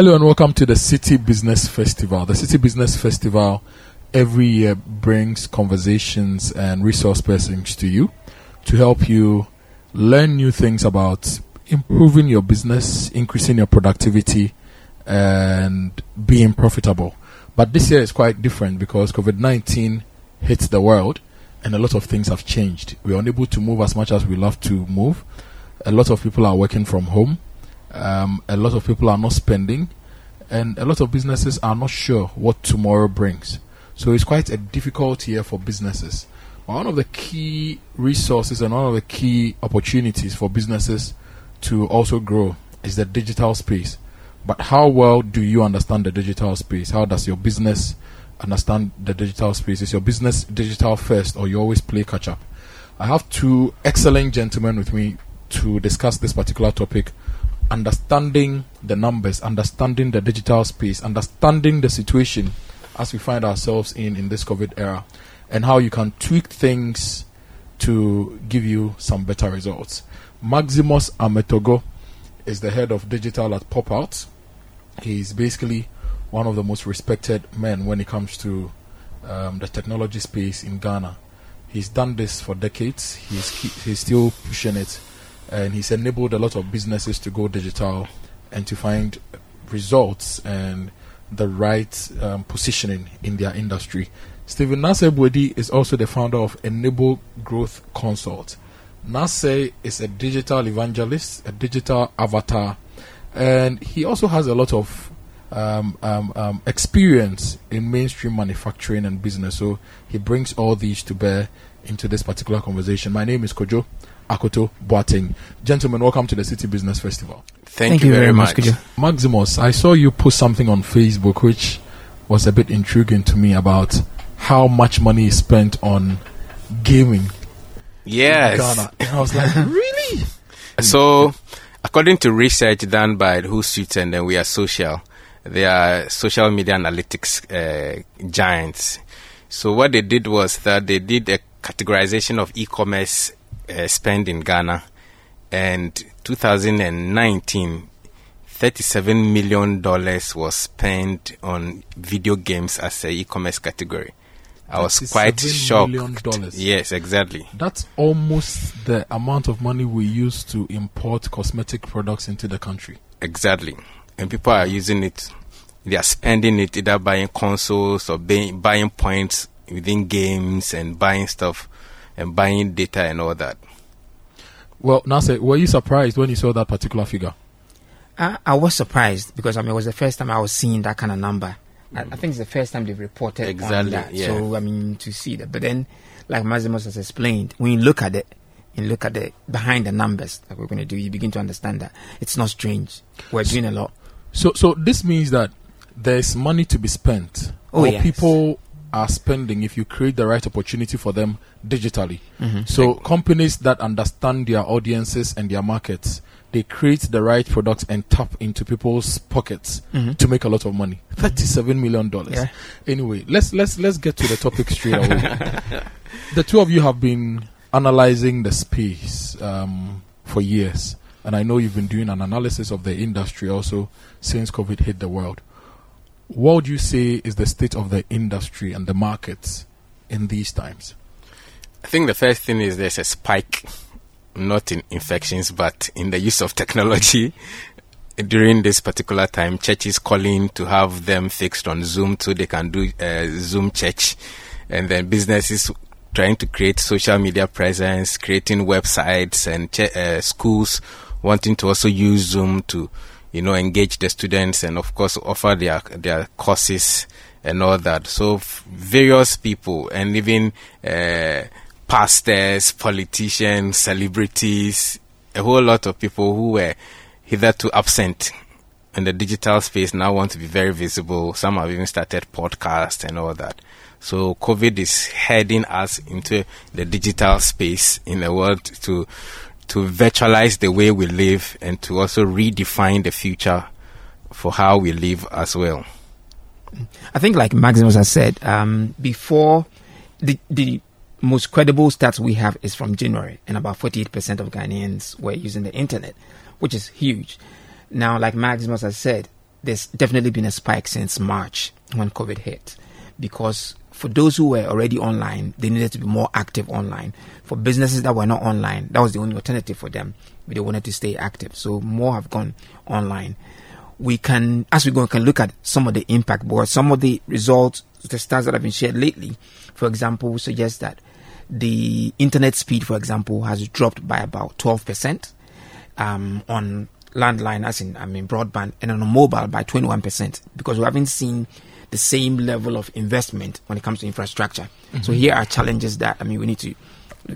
Hello and welcome to the City Business Festival. The City Business Festival every year brings conversations and resource persons to you to help you learn new things about improving your business, increasing your productivity, and being profitable. But this year is quite different because COVID 19 hit the world and a lot of things have changed. We're unable to move as much as we love to move. A lot of people are working from home. Um, a lot of people are not spending. And a lot of businesses are not sure what tomorrow brings. So it's quite a difficult year for businesses. One of the key resources and one of the key opportunities for businesses to also grow is the digital space. But how well do you understand the digital space? How does your business understand the digital space? Is your business digital first or you always play catch up? I have two excellent gentlemen with me to discuss this particular topic understanding the numbers, understanding the digital space, understanding the situation as we find ourselves in in this COVID era, and how you can tweak things to give you some better results. Maximus Ametorgoh is the head of digital at Pop Out. He's basically one of the most respected men when it comes to um, the technology space in Ghana. He's done this for decades. He's he's still pushing it, and he's enabled a lot of businesses to go digital and to find results and the right um, positioning in their industry. Stephen Bwedi is also the founder of Enable Growth Consult. Nasser is a digital evangelist, a digital avatar, and he also has a lot of um, um, um, experience in mainstream manufacturing and business. So he brings all these to bear into this particular conversation. My name is Kojo Akoto Boateng. Gentlemen, welcome to the City Business Festival. Thank, Thank you, you, very much. much. Maximus, I saw you post something on Facebook which was a bit intriguing to me about how much money is spent on gaming. Yes. Ghana. And I was like, really? So, according to research done by Hootsuite and then We Are Social, they are social media analytics uh, giants. So, what they did was that they did a categorization of e commerce uh, spend in Ghana. And 2019, $37 million was spent on video games as a e-commerce category. I was quite shocked. Yes, exactly. That's almost the amount of money we use to import cosmetic products into the country. Exactly. And people are using it. They are spending it either buying consoles or buying, buying points within games and buying stuff and buying data and all that. Well, Nasser, were you surprised when you saw that particular figure? I, I was surprised because I mean it was the first time I was seeing that kind of number. I, I think it's the first time they've reported exactly. that. Yeah. So I mean to see that, but then, like Maximus has explained, when you look at it, and look at the behind the numbers that we're going to do, you begin to understand that it's not strange. We're doing a lot. So, so this means that there's money to be spent, oh, or yes. people are spending if you create the right opportunity for them digitally. Mm-hmm. So companies that understand their audiences and their markets, they create the right products and tap into people's pockets mm-hmm. to make a lot of money. Thirty-seven million dollars. Yeah. Anyway, let's let's let's get to the topic straight away. the two of you have been analyzing the space um, for years, and I know you've been doing an analysis of the industry also since COVID hit the world. What would you say is the state of the industry and the markets in these times? I think the first thing is there's a spike, not in infections, but in the use of technology. During this particular time, churches calling to have them fixed on Zoom so they can do uh, Zoom church, and then businesses trying to create social media presence, creating websites, and ch- uh, schools wanting to also use Zoom to you know, engage the students and of course offer their their courses and all that. So various people and even uh, pastors, politicians, celebrities, a whole lot of people who were hitherto absent in the digital space now want to be very visible. Some have even started podcasts and all that. So COVID is heading us into the digital space in the world to to virtualize the way we live and to also redefine the future for how we live as well. I think, like Maximus has said, um, before the, the most credible stats we have is from January, and about 48% of Ghanaians were using the internet, which is huge. Now, like Maximus has said, there's definitely been a spike since March when COVID hit, because for those who were already online, they needed to be more active online. For businesses that were not online, that was the only alternative for them. But they wanted to stay active, so more have gone online. We can, as we go, we can look at some of the impact, but some of the results, the stats that have been shared lately, for example, suggest that the internet speed, for example, has dropped by about 12% um, on landline, as in, I mean, broadband, and on mobile by 21%, because we haven't seen the same level of investment when it comes to infrastructure. Mm-hmm. So here are challenges that, I mean, we need to.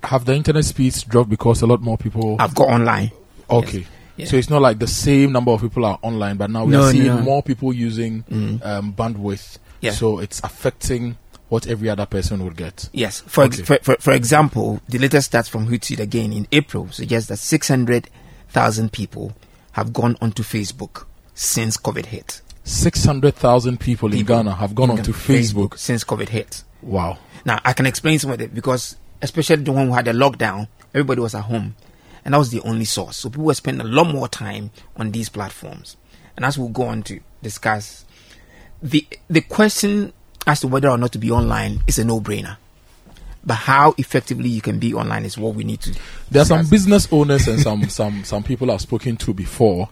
Have the internet speeds dropped because a lot more people have got online? Okay. Yes. Yeah. So it's not like the same number of people are online, but now we no, are seeing no. more people using mm. um, bandwidth. Yeah. So it's affecting what every other person would get. Yes. For, okay. ex- for, for, for, example, the latest stats from Hootsuite again in April suggest that 600,000 people have gone onto Facebook since COVID hit. 600,000 people, people, in Ghana have gone onto Facebook. Facebook since COVID hit. Wow. Now, I can explain some of it because, especially the one who had a lockdown, everybody was at home. And that was the only source. So people were spending a lot more time on these platforms. And as we'll go on to discuss, the the question as to whether or not to be online is a no-brainer. But how effectively you can be online is what we need to. There are some business owners and some some some people I've spoken to before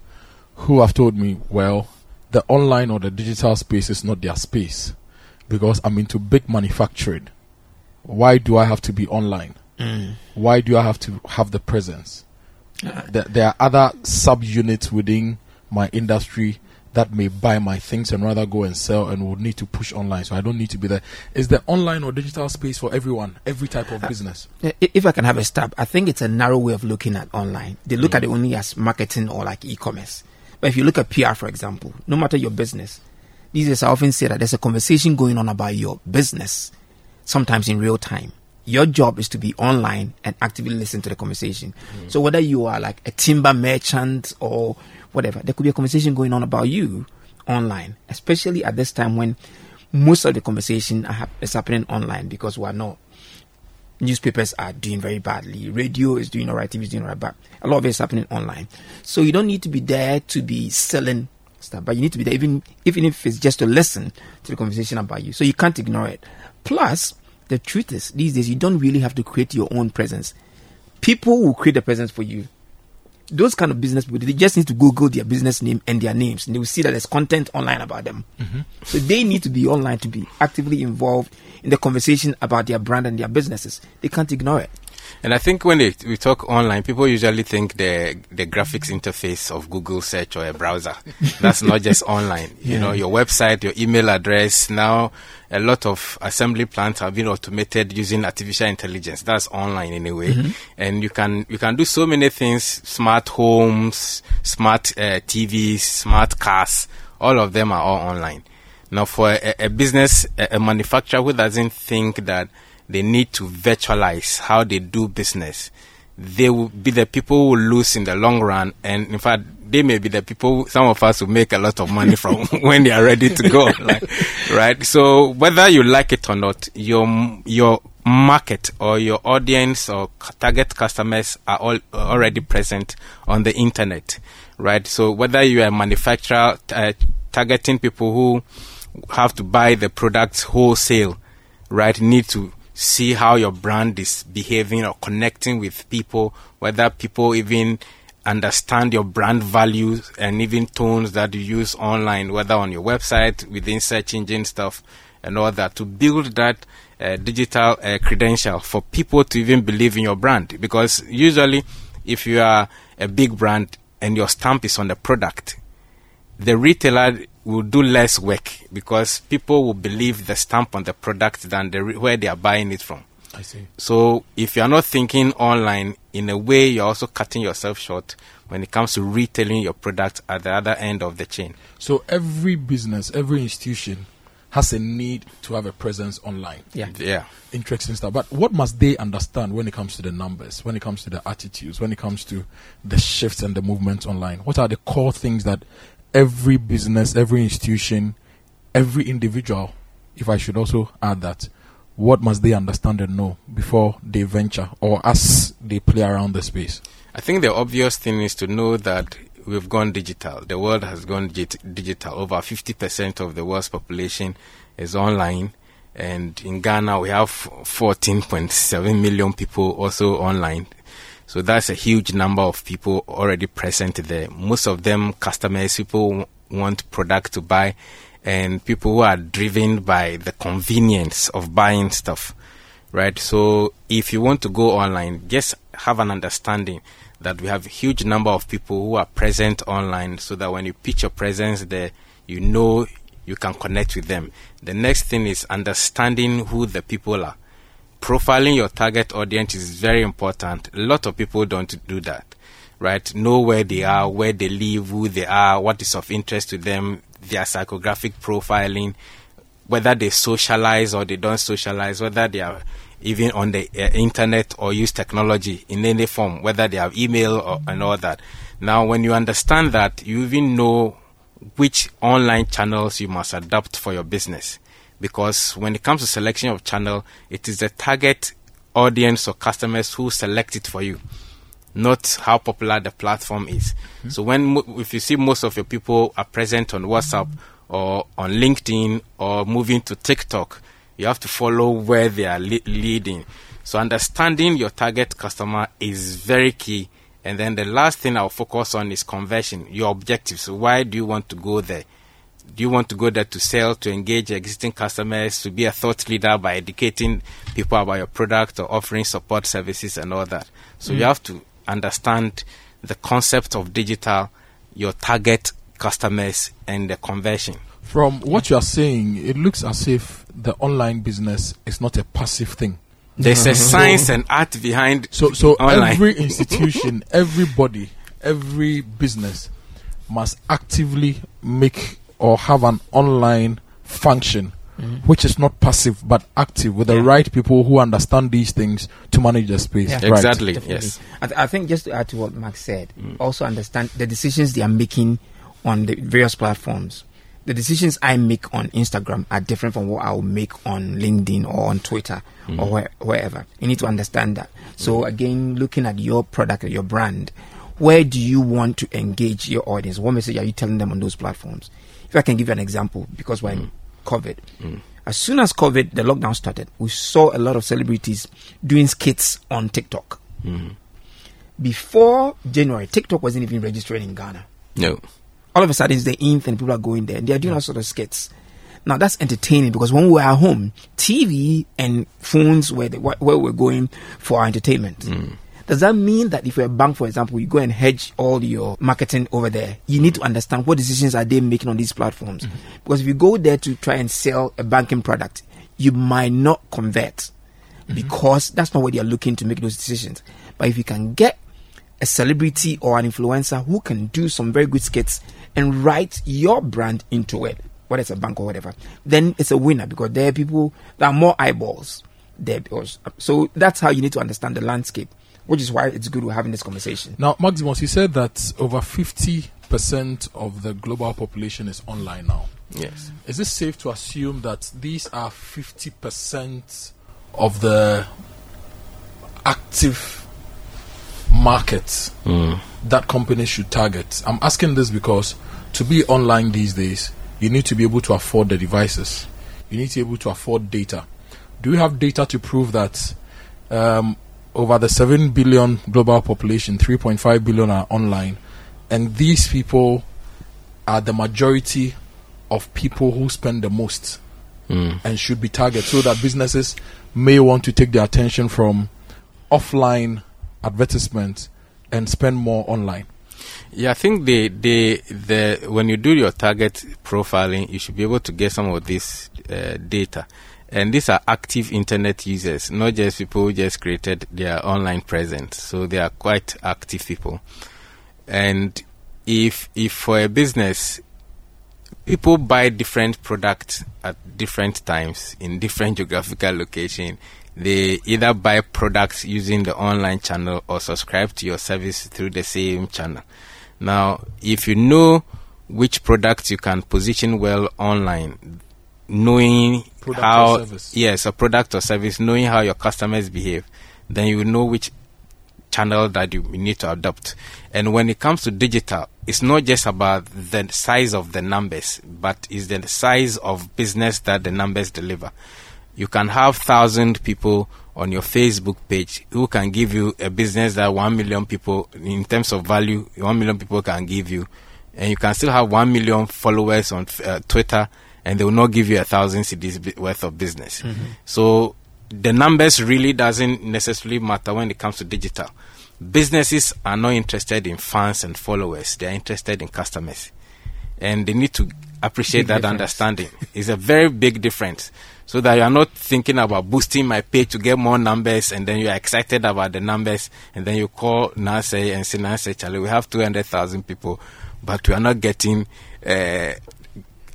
who have told me, well, the online or the digital space is not their space because I'm into big manufacturing. Why do I have to be online? Mm. Why do I have to have the presence? Uh, there, there are other subunits within my industry that may buy my things and rather go and sell and would need to push online. So I don't need to be there. Is the online or digital space for everyone, every type of uh, business? If I can have a stab, I think it's a narrow way of looking at online. They look mm. at it only as marketing or like e-commerce. But if you look at PR, for example, no matter your business, these days I often say that there's a conversation going on about your business, sometimes in real time. Your job is to be online and actively listen to the conversation. Mm. So whether you are like a timber merchant or whatever. There could be a conversation going on about you online, especially at this time when most of the conversation is happening online because we are not. Newspapers are doing very badly. Radio is doing alright. TV is doing alright, but a lot of it is happening online. So you don't need to be there to be selling stuff, but you need to be there even even if it's just to listen to the conversation about you. So you can't ignore it. Plus, the truth is these days you don't really have to create your own presence. People will create the presence for you those kind of business people, they just need to Google their business name and their names, and they will see that there's content online about them. Mm-hmm. So they need to be online to be actively involved in the conversation about their brand and their businesses. They can't ignore it. And I think when they, we talk online, people usually think the the graphics interface of Google search or a browser. That's not just online. Yeah. You know, your website, your email address. Now, a lot of assembly plants have been automated using artificial intelligence. That's online anyway, mm-hmm. and you can you can do so many things: smart homes, smart uh, TVs, smart cars. All of them are all online. Now, for a, a business, a, a manufacturer who doesn't think that they need to virtualize how they do business. They will be the people who lose in the long run, and in fact, they may be the people. Some of us will make a lot of money from when they are ready to go, like, right? So whether you like it or not, your your market or your audience or target customers are all already present on the internet, right? So whether you are a manufacturer uh, targeting people who have to buy the products wholesale, right? Need to see how your brand is behaving or connecting with people, whether people even understand your brand values and even tones that you use online, whether on your website, within search engine stuff, and all that, to build that uh, digital uh, credential for people to even believe in your brand. Because usually, if you are a big brand and your stamp is on the product, the retailer will do less work because people will believe the stamp on the product than the re- where they are buying it from. I see. So if you are not thinking online, in a way, you're also cutting yourself short when it comes to retailing your product at the other end of the chain. So every business, every institution has a need to have a presence online. Yeah. Yeah. Interesting stuff. But what must they understand when it comes to the numbers, when it comes to the attitudes, when it comes to the shifts and the movements online? What are the core things that every business, every institution, every individual, if I should also add that, what must they understand and know before they venture or as they play around the space? I think the obvious thing is to know that we've gone digital. The world has gone git- digital. Over 50% of the world's population is online. And in Ghana, we have 14.7 million people also online. So that's a huge number of people already present there. Most of them customers, people want product to buy, and people who are driven by the convenience of buying stuff, right? So if you want to go online, just have an understanding that we have a huge number of people who are present online, so that when you pitch your presence there, you know you can connect with them. The next thing is understanding who the people are profiling your target audience is very important. A lot of people don't do that, right? Know where they are, where they live, who they are, what is of interest to them, their psychographic profiling, whether they socialize or they don't socialize, whether they are even on the uh, internet or use technology in any form, whether they have email or, and all that. Now, when you understand that, you even know which online channels you must adopt for your business because when it comes to selection of channel, it is the target audience or customers who select it for you, not how popular the platform is. Mm-hmm. So when if you see most of your people are present on WhatsApp or on LinkedIn or moving to TikTok, you have to follow where they are le- leading. So understanding your target customer is very key. And then the last thing I'll focus on is conversion, your objectives. So why do you want to go there? Do you want to go there to sell, to engage existing customers, to be a thought leader by educating people about your product or offering support services and all that? So mm. you have to understand the concept of digital, your target customers, and the conversion. From what you are saying, it looks as if the online business is not a passive thing. There's a science and art behind. So, so online. every institution, everybody, every business must actively make or have an online function mm-hmm. which is not passive but active with yeah. the right people who understand these things to manage the space. Yeah. Right. Exactly. Yes. I, th- I, think just to add to what Max said, mm. also understand the decisions they are making on the various platforms. The decisions I make on Instagram are different from what I'll make on LinkedIn or on Twitter mm. or where, wherever. You need to understand that. So mm. again, looking at your product or your brand, where do you want to engage your audience? What message are you telling them on those platforms? If I can give you an example, because when mm. COVID, mm. as soon as COVID, the lockdown started, we saw a lot of celebrities doing skits on TikTok. Mm. Before January, TikTok wasn't even registered in Ghana. No. All of a sudden, it's the in and people are going there. They are doing all sorts of skits. Now that's entertaining because when we are at home, TV and phones were the, where we're going for our entertainment. Does that mean that if you're a bank, for example, you go and hedge all your marketing over there, you need to understand what decisions are they making on these platforms? Mm-hmm. Because if you go there to try and sell a banking product, you might not convert mm-hmm. because that's not what you're looking to make those decisions. But if you can get a celebrity or an influencer who can do some very good skits and write your brand into it, whether it's a bank or whatever, then it's a winner because there are people, there are more eyeballs there. Because, so that's how you need to understand the landscape which is why it's good we're having this conversation. Now, Maximus, you said that over 50% of the global population is online now. Yes. Is it safe to assume that these are 50% of the active markets mm. that companies should target? I'm asking this because to be online these days, you need to be able to afford the devices. You need to be able to afford data. Do you have data to prove that um, over the 7 billion global population, 3.5 billion are online. And these people are the majority of people who spend the most mm. and should be targeted so that businesses may want to take their attention from offline advertisement and spend more online. Yeah, I think the the the when you do your target profiling, you should be able to get some of this uh, data. And these are active internet users, not just people who just created their online presence. So they are quite active people. And if if for a business people buy different products at different times in different geographical location, they either buy products using the online channel or subscribe to your service through the same channel. Now, if you know which products you can position well online, knowing product how yes a product or service knowing how your customers behave then you know which channel that you need to adopt. And when it comes to digital it's not just about the size of the numbers, but it's the size of business that the numbers deliver. You can have thousand people on your Facebook page who can give you a business that one million people, in terms of value, one million people can give you, and you can still have one million followers on uh, Twitter, and they will not give you a thousand cedis worth of business. Mm-hmm. So the numbers really doesn't necessarily matter when it comes to digital businesses are not interested in fans and followers they are interested in customers and they need to appreciate big that difference. understanding it's a very big difference so that you are not thinking about boosting my page to get more numbers and then you are excited about the numbers and then you call Nance and say Nance Charlie we have 200,000 people but we are not getting uh,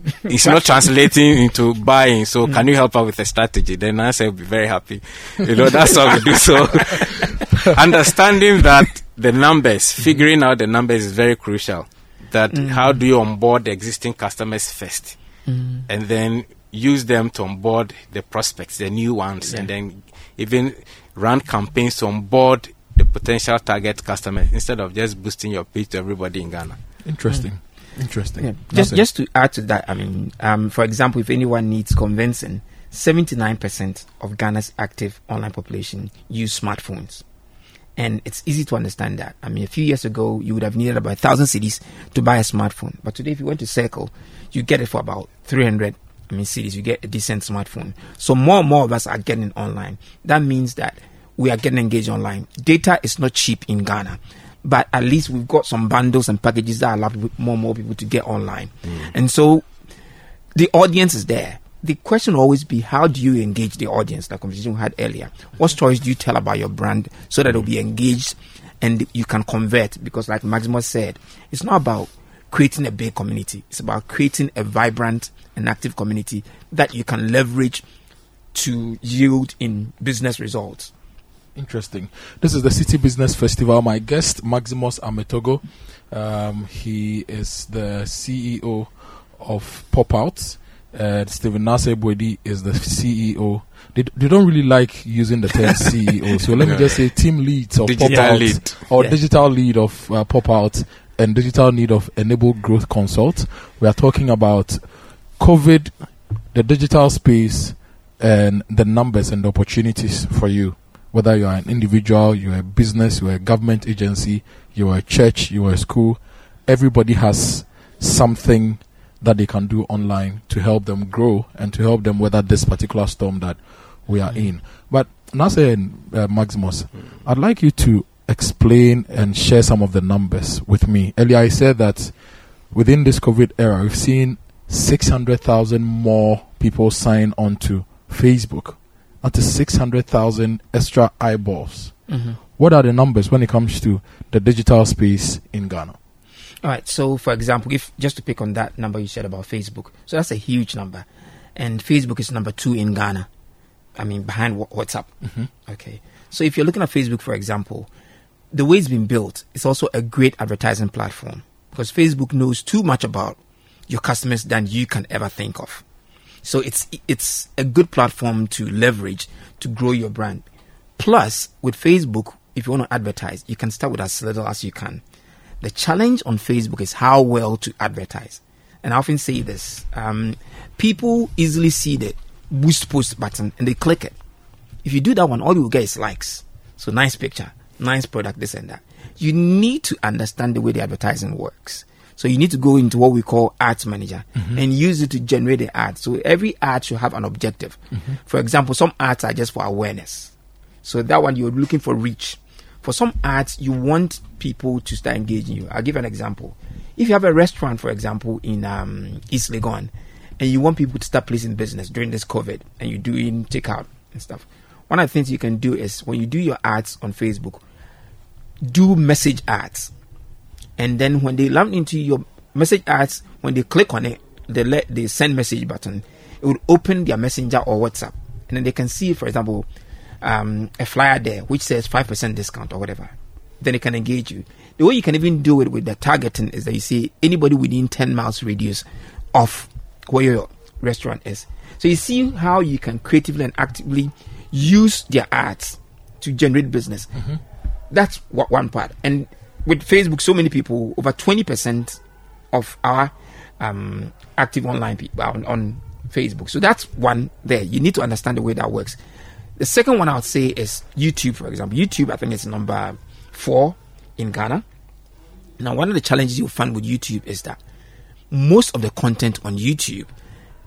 it's not translating into buying. So can you help us with a strategy? Then I say will be very happy. You know, that's what we do. So understanding that the numbers, figuring out the numbers is very crucial. That mm. how do you onboard the existing customers first? Mm. And then use them to onboard the prospects, the new ones, yeah. and then even run campaigns to onboard the potential target customers instead of just boosting your pitch to everybody in Ghana. Interesting. Interesting. Yeah. Just just to add to that, I mean, um, for example, if anyone needs convincing, seventy nine percent of Ghana's active online population use smartphones. And it's easy to understand that. I mean, a few years ago, you would have needed about a thousand cedis to buy a smartphone. But today, if you went to Circle, you get it for about 300 I mean, cedis. You get a decent smartphone. So more and more of us are getting online. That means that we are getting engaged online. Data is not cheap in Ghana but at least we've got some bundles and packages that allow more and more people to get online. Mm. And so the audience is there. The question will always be how do you engage the audience, the conversation we had earlier? What stories do you tell about your brand so that it'll be engaged and you can convert? Because, like Maximus said, it's not about creating a big community, it's about creating a vibrant and active community that you can leverage to yield in business results. Interesting. This is the City Business Festival. My guest, Maximus Ametorgoh. Um, he is the CEO of Pop Out. Uh, Stephen Bwedi is the CEO. They, they don't really like using the term CEO, so let me just say team leads of digital Pop Out lead. or yeah. digital lead of uh, Pop Out and digital need of Enable Growth Consult. We are talking about COVID, the digital space, and the numbers and the opportunities for you whether you are an individual, you're a business, you're a government agency, you're a church, you're a school, everybody has something that they can do online to help them grow and to help them weather this particular storm that we are in. But Nasser and uh, Maximus, I'd like you to explain and share some of the numbers with me. Earlier, I said that within this COVID era, we've seen 600,000 more people sign on to Facebook to 600,000 extra eyeballs. Mm-hmm. What are the numbers when it comes to the digital space in Ghana? All right. So, for example, if just to pick on that number you said about Facebook, so that's a huge number, and Facebook is number two in Ghana. I mean, behind WhatsApp. Mm-hmm. Okay. So, if you're looking at Facebook, for example, the way it's been built, it's also a great advertising platform because Facebook knows too much about your customers than you can ever think of. So it's it's a good platform to leverage to grow your brand. Plus, with Facebook, if you want to advertise, you can start with as little as you can. The challenge on Facebook is how well to advertise. And I often say this um, people easily see the boost post button and they click it. If you do that one, all you get is likes. So, nice picture, nice product, this and that. You need to understand the way the advertising works. So you need to go into what we call ads manager mm-hmm. and use it to generate the ad. So every ad should have an objective. Mm-hmm. For example, some ads are just for awareness. So that one you're looking for reach. For some ads, you want people to start engaging you. I'll give an example. If you have a restaurant, for example, in um, East Legon, and you want people to start placing business during this COVID, and you're doing takeout and stuff, one of the things you can do is when you do your ads on Facebook, do message ads and then when they land into your message ads, when they click on it, they let the send message button, it will open their messenger or WhatsApp, and then they can see, for example, um, a flyer there which says five percent discount or whatever. Then they can engage you. The way you can even do it with the targeting is that you see anybody within ten miles radius of where your restaurant is. So you see how you can creatively and actively use their ads to generate business. Mm-hmm. That's what one part. And with Facebook, so many people, over 20% of our um, active online people on, on Facebook. So that's one there. You need to understand the way that works. The second one I would say is YouTube, for example. YouTube, I think it's number four in Ghana. Now, one of the challenges you'll find with YouTube is that most of the content on YouTube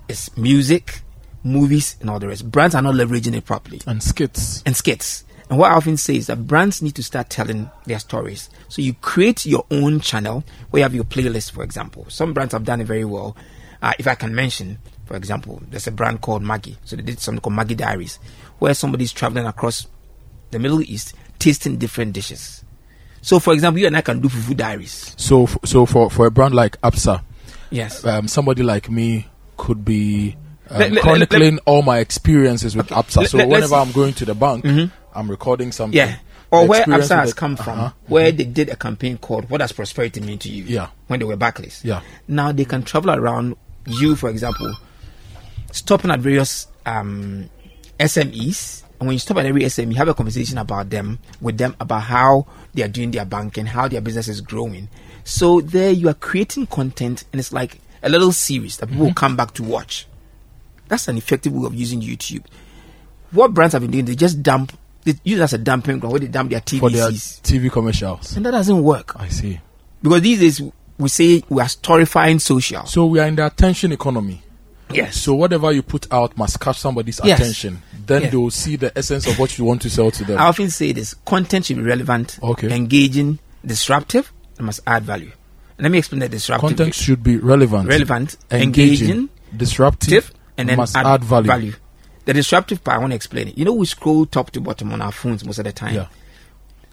is music, movies, and all the rest. Brands are not leveraging it properly. And skits. And skits. And what I often say is that brands need to start telling their stories. So you create your own channel where you have your playlist, for example. Some brands have done it very well. Uh, if I can mention, for example, there's a brand called Maggi. So they did something called Maggi Diaries, where somebody's traveling across the Middle East tasting different dishes. So, for example, you and I can do fufu diaries. So, so for, for a brand like Absa, Yes. um, somebody like me could be um, Let- let- let- chronicling all my experiences with Absa. Let- so let- Mm-hmm. whenever I'm going to the bank, I'm recording something. Yeah. Or The where Absa has come from, uh-huh. where they did a campaign called What Does Prosperity Mean to You? Yeah. When they were Barclays. Yeah. Now they can travel around you, for example, stopping at various um, SMEs. And when you stop at every SME, you have a conversation about them, with them, about how they are doing their banking, how their business is growing. So there you are creating content, and it's like a little series that people will come back to watch. That's an effective way of using YouTube. What brands have been doing, they just dump, they use it as a dumping ground where they dump their For their TV commercials. And that doesn't work. I see. Because these days, we say we are storifying social. So we are in the attention economy. Yes. So whatever you put out must catch somebody's Yes. attention. Then Yeah. they will see the essence of what you want to sell to them. I often say this content should be relevant, Okay. engaging, disruptive, and must add value. Let me explain the disruptive. Content should be relevant, relevant, engaging, engaging, disruptive, and then must add, add, value. The disruptive part, I want to explain it. You know, we scroll top to bottom on our phones most of the time. Yeah.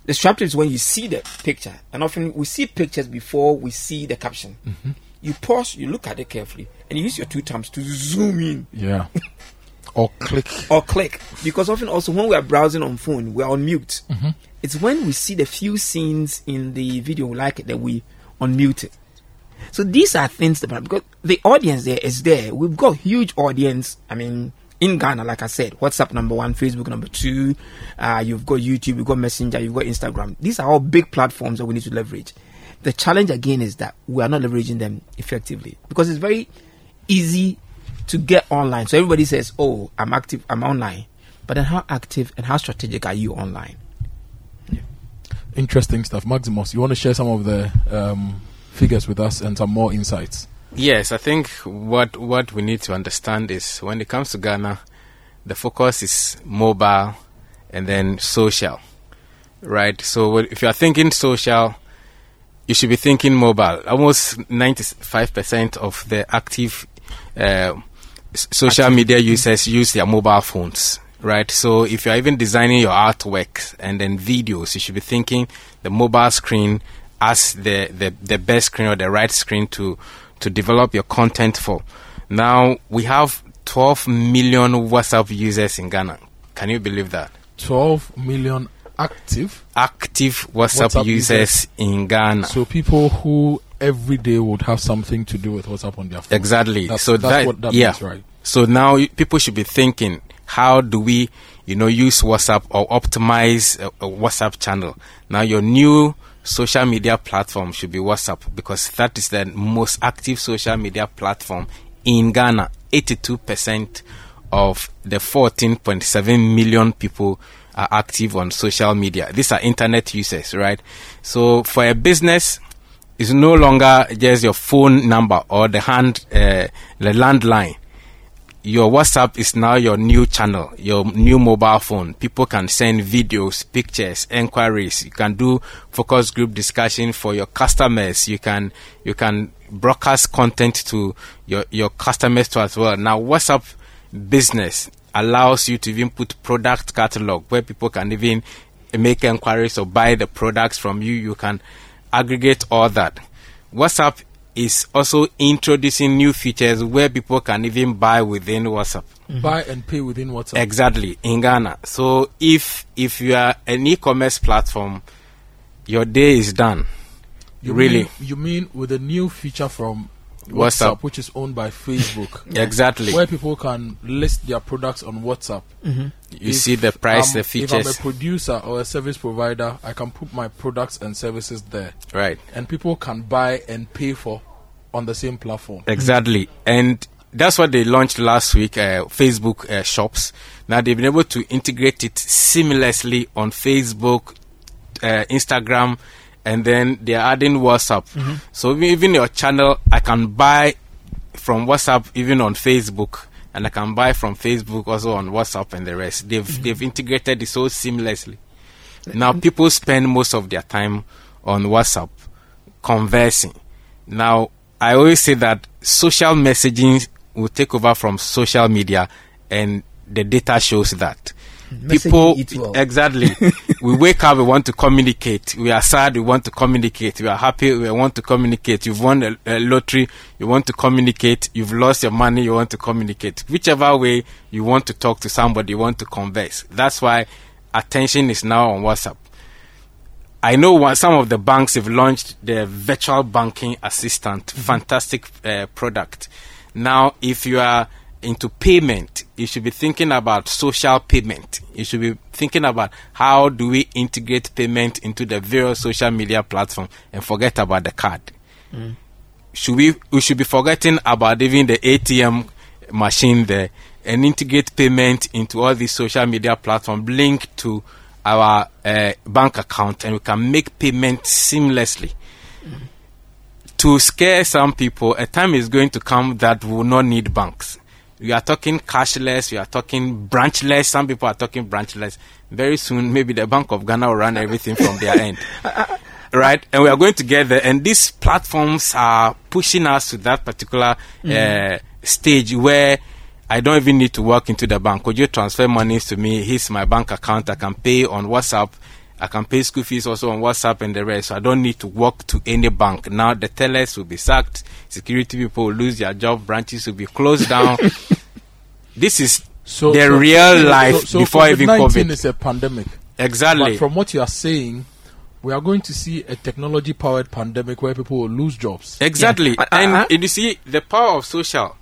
Disruptive is when you see the picture, and often we see pictures before we see the caption. Mm-hmm. You pause, you look at it carefully, and you use your two thumbs to zoom in Yeah. or click. or click because often also when we are browsing on phone we're on mute Mm-hmm. it's when we see the few scenes in the video we like it that we unmute it so these are things that because the audience there is there we've got huge audience i mean in ghana like i said whatsapp number one facebook number two uh, you've got youtube you've got messenger you've got instagram these are all big platforms that we need to leverage the challenge again is that we are not leveraging them effectively because it's very easy to get online. So everybody says, "Oh, I'm active, I'm online," but then how active and how strategic are you online? Interesting stuff. Maximus, you want to share some of the um, figures with us and some more insights? Yes, I think what what we need to understand is when it comes to Ghana, the focus is mobile and then social, right? So if you are thinking social, you should be thinking mobile. Almost ninety five percent of the active uh, social media users use their mobile phones, right? So if you're even designing your artwork and then videos, you should be thinking the mobile screen as the, the, the best screen or the right screen to to develop your content for. Now we have 12 million WhatsApp users in Ghana. Can you believe that? 12 million active. Active WhatsApp, WhatsApp users, users. in Ghana. So people who every day would have something to do with WhatsApp on their phone. Exactly. That's, so that's that, what that yeah. means, right? So now people should be thinking, how do we, you know, use WhatsApp or optimize a, a WhatsApp channel? Now your new social media platform should be WhatsApp because that is the most active social media platform in Ghana. 82% of the 14.7 million people are active on social media. These are internet users, right? So for a business, it's no longer just your phone number or the hand, uh, the landline. Your WhatsApp is now your new channel, your new mobile phone. People can send videos, pictures, inquiries. You can do focus group discussion for your customers. You can you can broadcast content to your your customers too as well. Now WhatsApp business allows you to even put product catalog where people can even make inquiries or buy the products from you. You can aggregate all that. WhatsApp is also introducing new features where people can even buy within WhatsApp. Mm-hmm. Buy and pay within WhatsApp. Exactly in Ghana. So if if you are an e-commerce platform, your day is done. You really? Mean, you mean with a new feature from WhatsApp. which is owned by Facebook, Exactly. where people can list their products on WhatsApp. You If see the price, I'm- the If I'm a producer or a service provider, I can put my products and services there, Right. and people can buy and pay for on the same platform. Exactly. And that's what they launched last week, uh, Facebook uh, shops. Now they've been able to integrate it seamlessly on Facebook, uh, Instagram, and then they're adding WhatsApp. Mm-hmm. So even- even your channel, I can buy from WhatsApp, even on Facebook. And I can buy from Facebook also on WhatsApp and the rest. They've mm-hmm. they've integrated it so seamlessly. Now mm-hmm. people spend most of their time on WhatsApp conversing. Now I always say that social messaging will take over from social media, and the data shows that. People well. exactly. we wake up, we want to communicate. We are sad, we want to communicate. We are happy, we want to communicate. You've won a, a lottery, you want to communicate. You've lost your money, you want to communicate. Whichever way you want to talk to somebody, you want to converse. That's why attention is now on WhatsApp. I know one, some of the banks have launched their virtual banking assistant, fantastic uh, product. Now, if you are into payment, you should be thinking about social payment. You should be thinking about how do we integrate payment into the various social media platform and forget about the card. Should we? We should be forgetting about even the ATM machine there and integrate payment into all these social media platforms linked to our uh, bank account, and we can make payment seamlessly to scare some people, a time is going to come that we will not need banks. We are talking cashless, we are talking branchless. Some people are talking branchless. Very soon, maybe the Bank of Ghana will run everything from their end. Right? And we are going to get there. And these platforms are pushing us to that particular uh, stage where I don't even need to walk into the bank. Could you transfer monies to me? Here's my bank account. I can pay on WhatsApp. I can pay school fees also on WhatsApp and the rest. So I don't need to walk to any bank. Now the tellers will be sacked. Security people will lose their job. Branches will be closed down. this is So the so- real so- life so before even COVID-19 COVID. is a pandemic. exactly. But from what you are saying, we are going to see a technology-powered pandemic where people will lose jobs. Exactly. Yeah. I- I- and you see the power of social,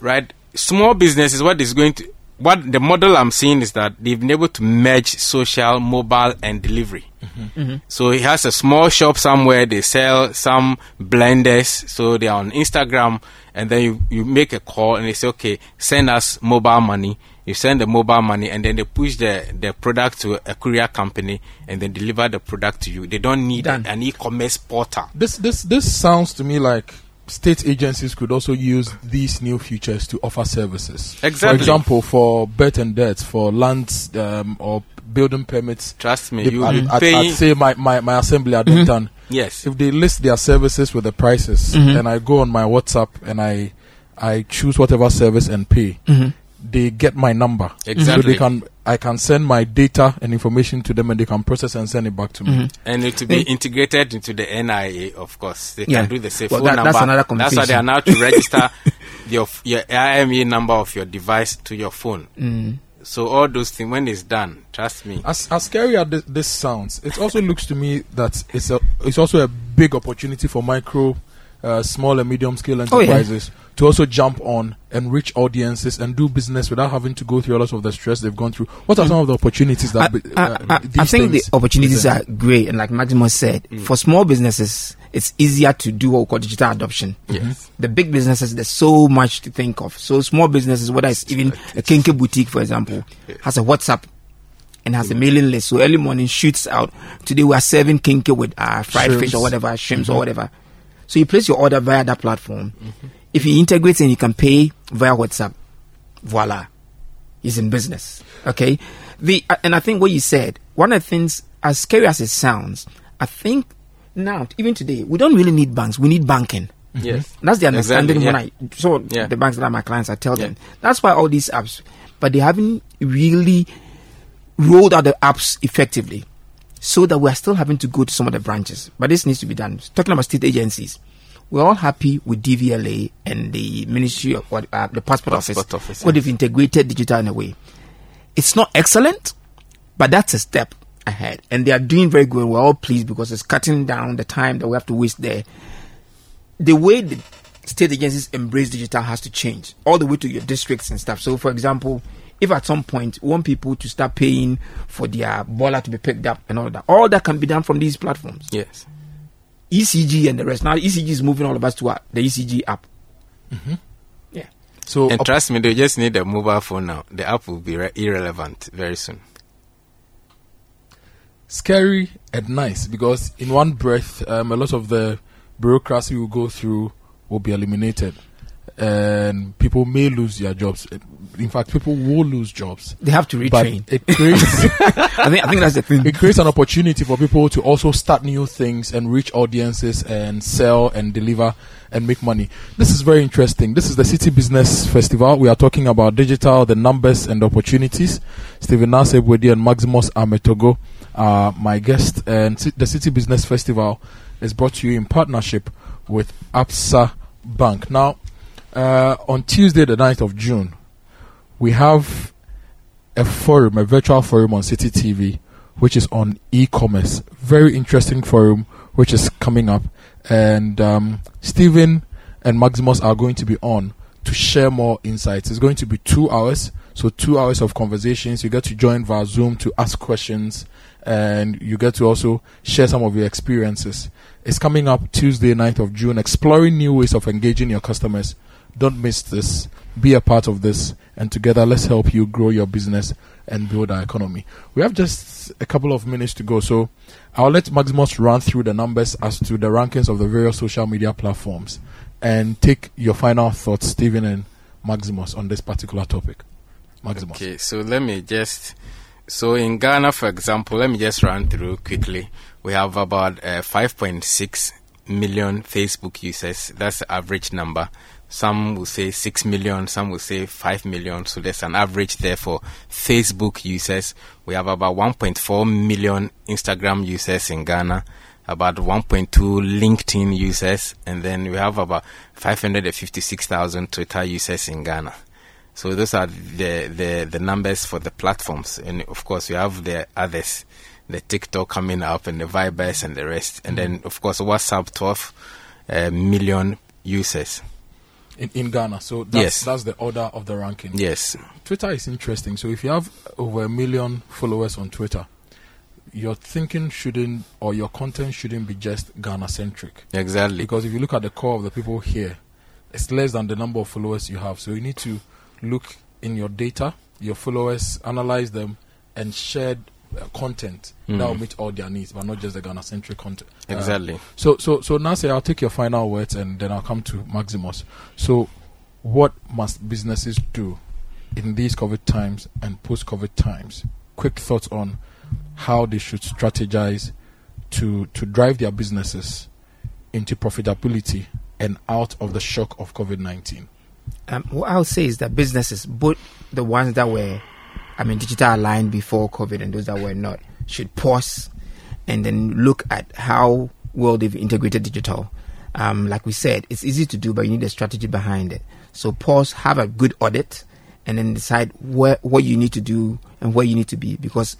right? Small business is what is going to what the model I'm seeing is that they've been able to merge social, mobile, and delivery. Mm-hmm. Mm-hmm. So he has a small shop somewhere. They sell some blenders, so they are on Instagram, and then you, you make a call and they say, okay, send us mobile money. You send the mobile money, and then they push the the product to a courier company, and then deliver the product to you. They don't need Done. an e-commerce portal. This this this sounds to me like state agencies could also use these new features to offer services. Exactly. For example, for bet and debts, for lands um, or building permits. Trust me, you I'd, will be I'd- say my, my, my assembly at mm done. yes. If they list their services with the prices, and I go on my WhatsApp and I I choose whatever service and pay, they get my number. So Exactly. they can I can send my data and information to them, and they can process and send it back to me. and it to be integrated into the NIA, of course. They Yeah. can do the same Well, phone that- number. that's another That's why they are now to register your your IME number of your device to your phone. Mm. So all those things, when it's done, trust me. As as scary as this, this sounds, it also looks to me that it's a it's also a big opportunity for micro, uh, small and medium scale Oh, yeah. enterprises to also jump on and reach audiences and do business without having to go through a lot of the stress they've gone through. What are some of the opportunities that be- I- uh, I- I these think the opportunities present? are great, and like Maximus said, for small businesses, it's easier to do what we call digital adoption. Yes. The big businesses, there's so much to think of. So small businesses, whether it's even a kenkey boutique, for example, has a WhatsApp and has a mailing list. So early morning shoots out. Today we are serving kenkey with uh, fried fish or whatever, shrimps or whatever. So you place your order via that platform. If you integrate and you can pay via WhatsApp, voila, he's in business. Okay. The uh, and I think what you said, one of the things, as scary as it sounds, I think now, even today, we don't really need banks. We need banking. Yes. That's the understanding Exactly, when I so Yeah. the banks that are my clients, I tell Yeah. them. That's why all these apps, but they haven't really rolled out the apps effectively, so that we are still having to go to some of the branches. But this needs to be done. Talking about state agencies, we're all happy with DVLA and the Ministry of what uh, the Passport, Passport Office, Office, what yes. they've integrated digital in a way. It's not excellent, but that's a step ahead, and they are doing very good. We're all pleased because it's cutting down the time that we have to waste there the way the state agencies embrace digital has to change all the way to your districts and stuff. So, for example, if at some point we want people to start paying for their borla to be picked up and all that, all that can be done from these platforms. Yes. ECG and the rest. Now ECG is moving all of us to uh, the ECG app. Mm-hmm. Yeah. So And up- trust me, they just need a mobile phone now. The app will be re- irrelevant very soon. scary and nice because in one breath, um, a lot of the bureaucracy we go through will be eliminated, and people may lose their jobs. In fact, people will lose jobs. They have to retrain. it creates I think I think that's the thing. it creates an opportunity for people to also start new things and reach audiences and sell and deliver and make money. This is very interesting. This is the Citi Business Festival. We are talking about digital, the numbers and opportunities. Stephen Nasebwedi and Maximus Ametorgoh are my guest. And the Citi Business Festival is brought to you in partnership with Absa Bank. Now, uh, on Tuesday, the 9th of June, we have a forum, a virtual forum on Citi TV, which is on e-commerce. Very interesting forum, which is coming up, and um, Stephen and Maximus are going to be on to share more insights. It's going to be two hours, so two hours of conversations. You get to join via Zoom to ask questions, and you get to also share some of your experiences. It's coming up Tuesday, 9th of June, exploring new ways of engaging your customers. Don't miss this. Be a part of this, and together let's help you grow your business and build our economy. We have just a couple of minutes to go, so I'll let Maximus run through the numbers as to the rankings of the various social media platforms and take your final thoughts, Stephen and Maximus, on this particular topic. Maximus. Okay, so let me just. So in Ghana, for example, let me just run through quickly. We have about uh, 5.6 million Facebook users. That's the average number. Some will say 6 million, some will say 5 million. So there's an average there for Facebook users. We have about 1.4 million Instagram users in Ghana, about 1.2 LinkedIn users, and then we have about 556,000 Twitter users in Ghana. So those are the, the, the numbers for the platforms. And of course, we have the others, the TikTok coming up and the Vibers and the rest. And then, of course, WhatsApp, 12 uh, million users. In, in Ghana, so that's, Yes. that's the order of the ranking. Yes. Twitter is interesting. So if you have over a million followers on Twitter, your thinking shouldn't or your content shouldn't be just Ghana centric. Exactly. Because if you look at the core of the people here, it's less than the number of followers you have. So you need to look in your data, your followers, analyze them, and share uh, content that will Mhm. meet all their needs, but not just the Ghana centric content. Uh, Exactly. so, so, so Nancy, I'll take your final words, and then I'll come to Maximus. So, what must businesses do in these COVID times and post-COVID times? Quick thoughts on how they should strategize to to drive their businesses into profitability and out of the shock of COVID nineteen. Um, what I'll say is that businesses, both the ones that were, I mean, digital aligned before COVID and those that were not, should pause and then look at how well they've integrated digital. Um, like we said, it's easy to do, but you need a strategy behind it. So pause, have a good audit, and then decide where what you need to do and where you need to be because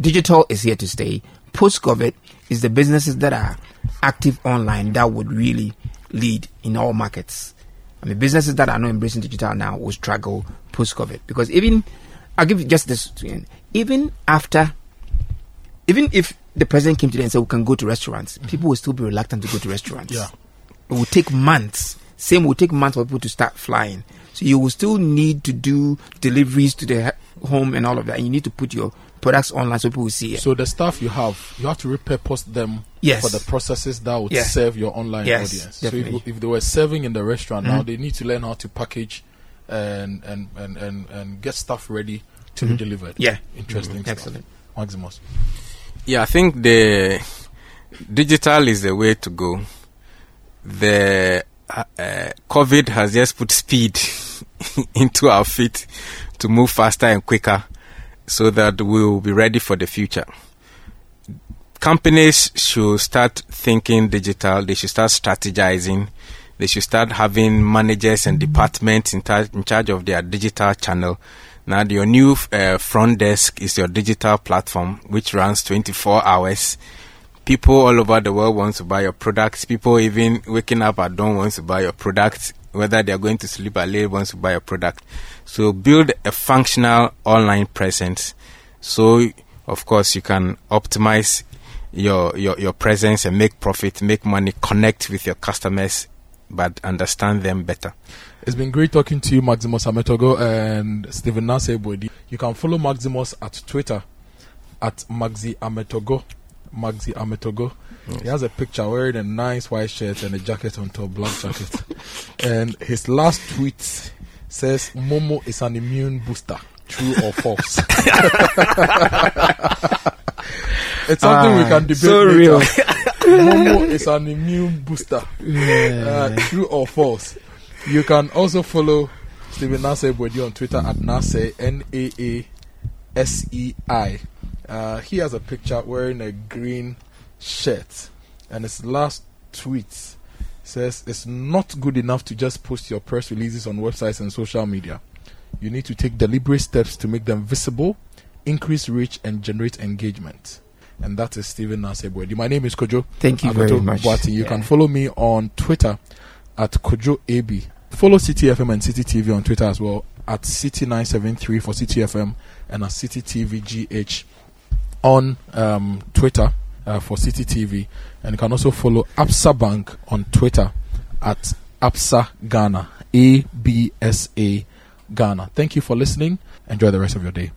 digital is here to stay. Post COVID is the businesses that are active online that would really lead in all markets. I mean, businesses that are not embracing digital now will struggle post COVID because even I'll give you just this even after even if the president came today and said we can go to restaurants, people will still be reluctant to go to restaurants. Yeah. It will take months. Same will take months for people to start flying. So you will still need to do deliveries to the home and all of that. And you need to put your products online so people will see it. So the stuff you have, you have to repurpose them Yes. for the processes that would Yes. serve your online Yes, audience. definitely. So if, if they were serving in the restaurant now, Mhm. they need to learn how to package and and and and, and get stuff ready to be Mhm. delivered. Yeah. interesting. stuff. Excellent. Maximus. Yeah, I think the digital is the way to go. The uh, uh, COVID has just put speed into our feet to move faster and quicker so that we will be ready for the future. Companies should start thinking digital, they should start strategizing, they should start having managers and departments in, tar- in charge of their digital channel. Now, your new uh, front desk is your digital platform, which runs 24 hours. people all over the world want to buy your products. People even waking up at dawn want to buy your products. Whether they are going to sleep at late wants to buy your product. So build a functional online presence. So of course you can optimize your, your, your presence and make profit, make money, connect with your customers, but understand them better. It's been great talking to you, Maximus Ametorgoh and Stephen Nasebodi. You can follow Maximus at Twitter at Maxi Ametorgoh. Maxi Ametorgoh. Yes. He has a picture wearing a nice white shirt and a jacket on top, black jacket. and his last tweet says Momo is an immune booster. True or false? it's something we can ah, debate so later. real. Momo is an immune booster. Uh, true or false? You can also follow Stephen Naasei on Twitter at Naasei N A A S E I. Uh, he has a picture wearing a green shirt, and his last tweet says it's not good enough to just post your press releases on websites and social media. You need to take deliberate steps to make them visible, increase reach, and generate engagement. And that is Stephen Nasebwedi. My name is Kojo. Thank you very much. Boati. You yeah. can follow me on Twitter at Kojo AB. Follow Citi FM and Citi TV on Twitter as well at Citi973 for Citi FM and at Citi TV GH on um, Twitter uh, for Citi TV. And you can also follow Absa Bank on Twitter at Absa Ghana, A B S A Ghana. Thank you for listening. Enjoy the rest of your day.